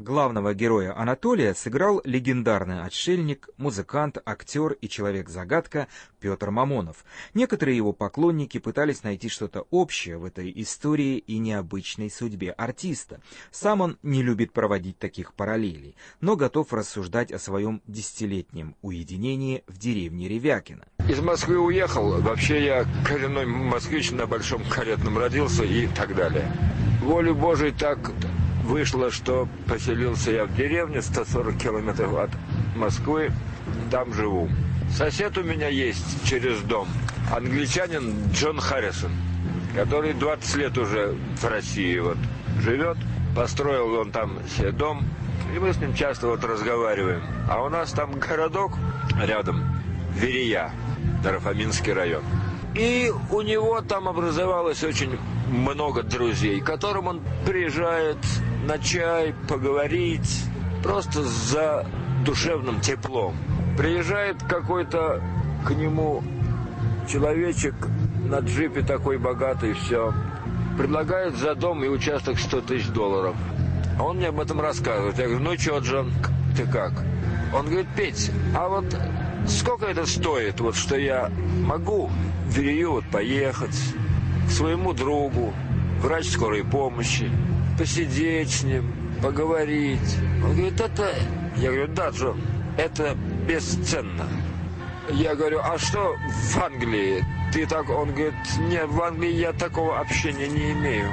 Главного героя Анатолия сыграл легендарный отшельник, музыкант, актер и человек-загадка Петр Мамонов. Некоторые его поклонники пытались найти что-то общее в этой истории и необычной судьбе артиста. Сам он не любит проводить таких параллелей, но готов рассуждать о своем десятилетнем уединении в деревне Ревякино. Из Москвы уехал, вообще я коренной москвич на Большом Каретном родился и так далее. Волю Божией так вышло, что поселился я в деревне 140 километров от Москвы, там живу. Сосед у меня есть через дом, англичанин Джон Харрисон, который 20 лет уже в России вот живет. Построил он там себе дом, и мы с ним часто вот разговариваем. А у нас там городок рядом, Верия, Дарфаминский район. И у него там образовалось очень много друзей, к которым он приезжает на чай, поговорить, просто за душевным теплом. Приезжает какой-то к нему человечек на джипе такой богатый, все. Предлагает за дом и участок 100 тысяч долларов. А он мне об этом рассказывает. Я говорю, ну что, Джон, ты как? Он говорит, Петь, а вот сколько это стоит, вот что я могу в вот поехать к своему другу, врач скорой помощи, посидеть с ним, поговорить. Он говорит, это... Я говорю, да, Джон, это бесценно. Я говорю, а что в Англии? Ты так... Он говорит, нет, в Англии я такого общения не имею.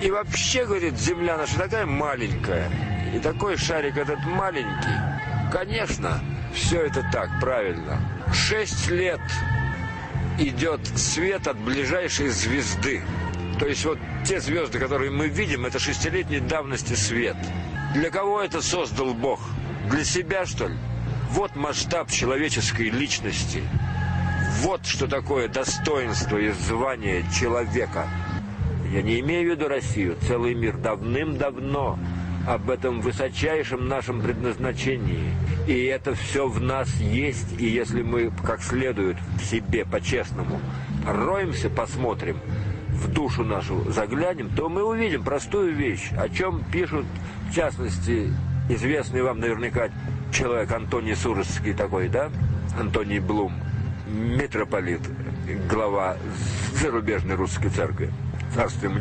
И вообще, говорит, земля наша такая маленькая. И такой шарик этот маленький. Конечно, все это так, правильно. Шесть лет идет свет от ближайшей звезды. То есть вот те звезды, которые мы видим, это шестилетней давности свет. Для кого это создал Бог? Для себя, что ли? Вот масштаб человеческой личности. Вот что такое достоинство и звание человека. Я не имею в виду Россию, целый мир давным-давно об этом высочайшем нашем предназначении. И это все в нас есть, и если мы как следует в себе по-честному роемся, посмотрим – в душу нашу заглянем, то мы увидим простую вещь, о чем пишут, в частности, известный вам наверняка человек Антоний Сурожский такой, да? Антоний Блум, митрополит, глава зарубежной русской церкви, царствие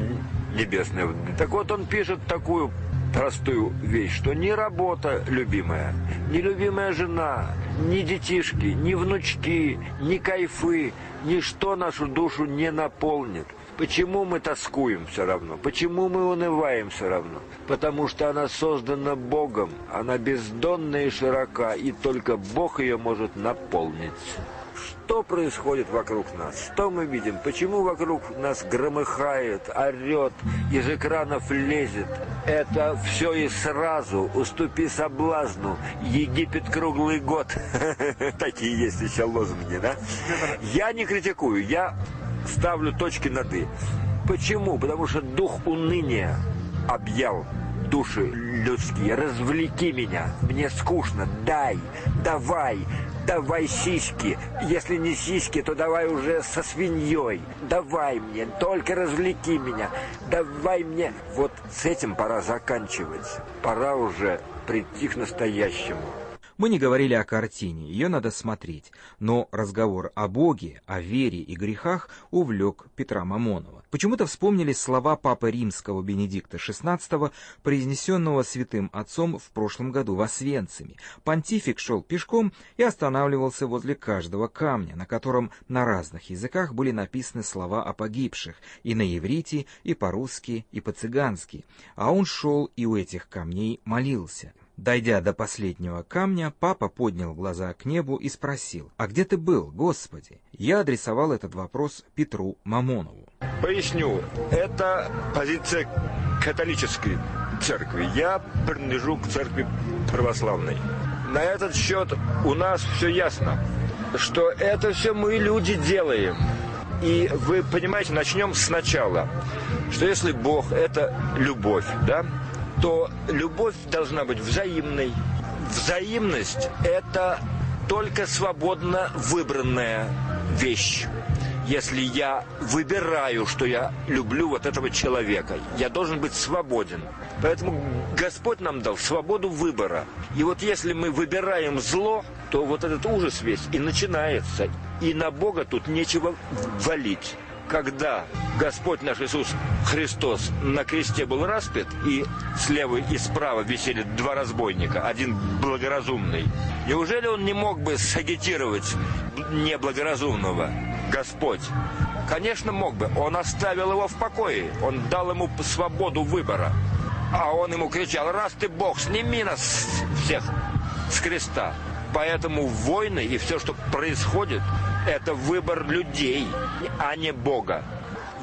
небесное. Так вот, он пишет такую простую вещь, что ни работа любимая, ни любимая жена, ни детишки, ни внучки, ни кайфы, ничто нашу душу не наполнит. Почему мы тоскуем все равно? Почему мы унываем все равно? Потому что она создана Богом, она бездонна и широка, и только Бог ее может наполнить. Что происходит вокруг нас? Что мы видим? Почему вокруг нас громыхает, орет, из экранов лезет? Это все и сразу. Уступи соблазну. Египет круглый год. Такие есть еще лозунги, да? Я не критикую, я ставлю точки над «и». Почему? Потому что дух уныния объял души людские. Развлеки меня. Мне скучно. Дай. Давай. Давай сиськи. Если не сиськи, то давай уже со свиньей. Давай мне. Только развлеки меня. Давай мне. Вот с этим пора заканчивать. Пора уже прийти к настоящему. Мы не говорили о картине, ее надо смотреть, но разговор о Боге, о вере и грехах увлек Петра Мамонова. Почему-то вспомнились слова Папы Римского Бенедикта XVI, произнесенного святым отцом в прошлом году в Освенциме. Понтифик шел пешком и останавливался возле каждого камня, на котором на разных языках были написаны слова о погибших, и на иврите, и по-русски, и по-цыгански. А он шел и у этих камней молился. Дойдя до последнего камня, папа поднял глаза к небу и спросил, «А где ты был, Господи?» Я адресовал этот вопрос Петру Мамонову. Поясню, это позиция католической церкви. Я принадлежу к церкви православной. На этот счет у нас все ясно, что это все мы, люди, делаем. И вы понимаете, начнем сначала, что если Бог – это любовь, да, то любовь должна быть взаимной. Взаимность – это только свободно выбранная вещь. если я выбираю, что я люблю вот этого человека. Я должен быть свободен. Поэтому Господь нам дал свободу выбора. И вот если мы выбираем зло, то вот этот ужас весь и начинается. И на Бога тут нечего валить когда Господь наш Иисус Христос на кресте был распят, и слева и справа висели два разбойника, один благоразумный, неужели он не мог бы сагитировать неблагоразумного Господь? Конечно, мог бы. Он оставил его в покое. Он дал ему свободу выбора. А он ему кричал, раз ты Бог, сними нас всех с креста. Поэтому войны и все, что происходит, это выбор людей, а не Бога.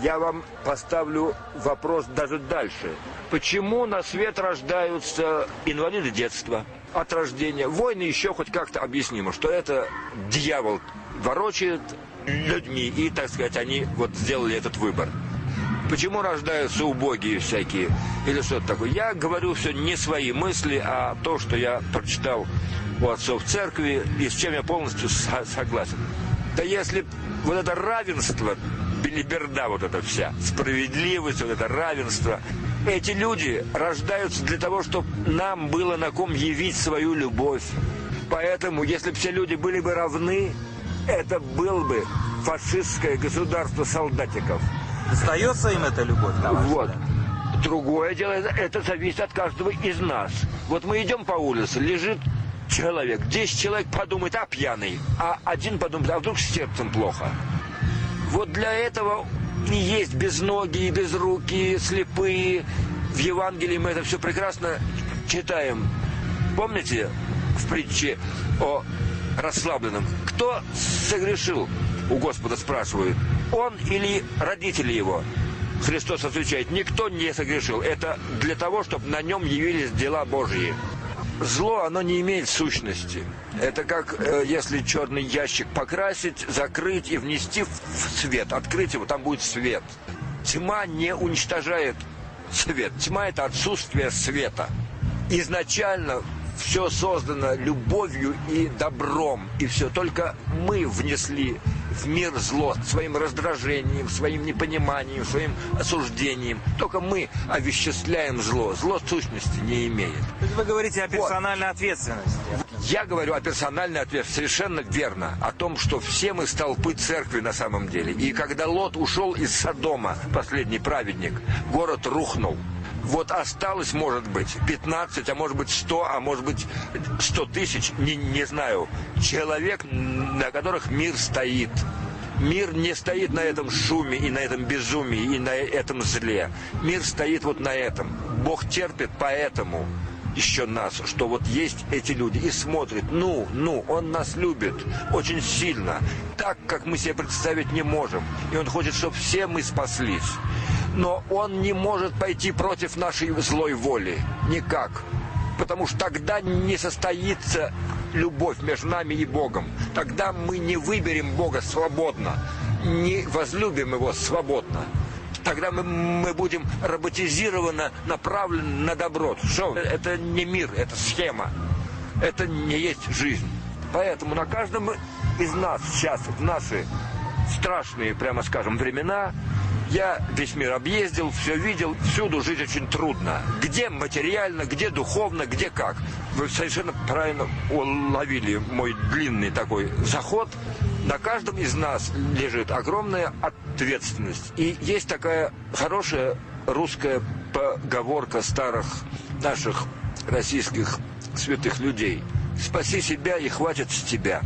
Я вам поставлю вопрос даже дальше. Почему на свет рождаются инвалиды детства от рождения? Войны еще хоть как-то объяснимо, что это дьявол ворочает людьми, и, так сказать, они вот сделали этот выбор. Почему рождаются убогие всякие или что-то такое? Я говорю все не свои мысли, а то, что я прочитал у отцов церкви, и с чем я полностью согласен. Да если вот это равенство, белиберда вот эта вся, справедливость, вот это равенство, эти люди рождаются для того, чтобы нам было на ком явить свою любовь. Поэтому, если бы все люди были бы равны, это был бы фашистское государство солдатиков. Остается им эта любовь? Вот. Другое дело, это зависит от каждого из нас. Вот мы идем по улице, лежит человек, 10 человек подумает, а пьяный, а один подумает, а вдруг с сердцем плохо. Вот для этого и есть безногие, безрукие, слепые. В Евангелии мы это все прекрасно читаем. Помните в притче о расслабленном? Кто согрешил? У Господа спрашивают. Он или родители его? Христос отвечает, никто не согрешил. Это для того, чтобы на нем явились дела Божьи зло, оно не имеет сущности. Это как э, если черный ящик покрасить, закрыть и внести в свет, открыть его, там будет свет. Тьма не уничтожает свет. Тьма – это отсутствие света. Изначально все создано любовью и добром, и все. Только мы внесли в мир зло своим раздражением, своим непониманием, своим осуждением. Только мы овеществляем зло. Зло сущности не имеет. Вы говорите о персональной вот. ответственности. Я говорю о персональной ответственности. Совершенно верно. О том, что все мы столпы церкви на самом деле. И когда Лот ушел из Содома, последний праведник, город рухнул. Вот осталось, может быть, 15, а может быть 100, а может быть 100 тысяч, не, не знаю, человек, на которых мир стоит. Мир не стоит на этом шуме и на этом безумии и на этом зле. Мир стоит вот на этом. Бог терпит поэтому еще нас, что вот есть эти люди и смотрит, ну, ну, он нас любит очень сильно, так, как мы себе представить не можем. И он хочет, чтобы все мы спаслись но он не может пойти против нашей злой воли. Никак. Потому что тогда не состоится любовь между нами и Богом. Тогда мы не выберем Бога свободно, не возлюбим Его свободно. Тогда мы, мы будем роботизированно направлены на добро. Что? Это не мир, это схема. Это не есть жизнь. Поэтому на каждом из нас сейчас, в наши страшные, прямо скажем, времена, я весь мир объездил, все видел, всюду жить очень трудно. Где материально, где духовно, где как. Вы совершенно правильно уловили мой длинный такой заход. На каждом из нас лежит огромная ответственность. И есть такая хорошая русская поговорка старых наших российских святых людей. «Спаси себя и хватит с тебя».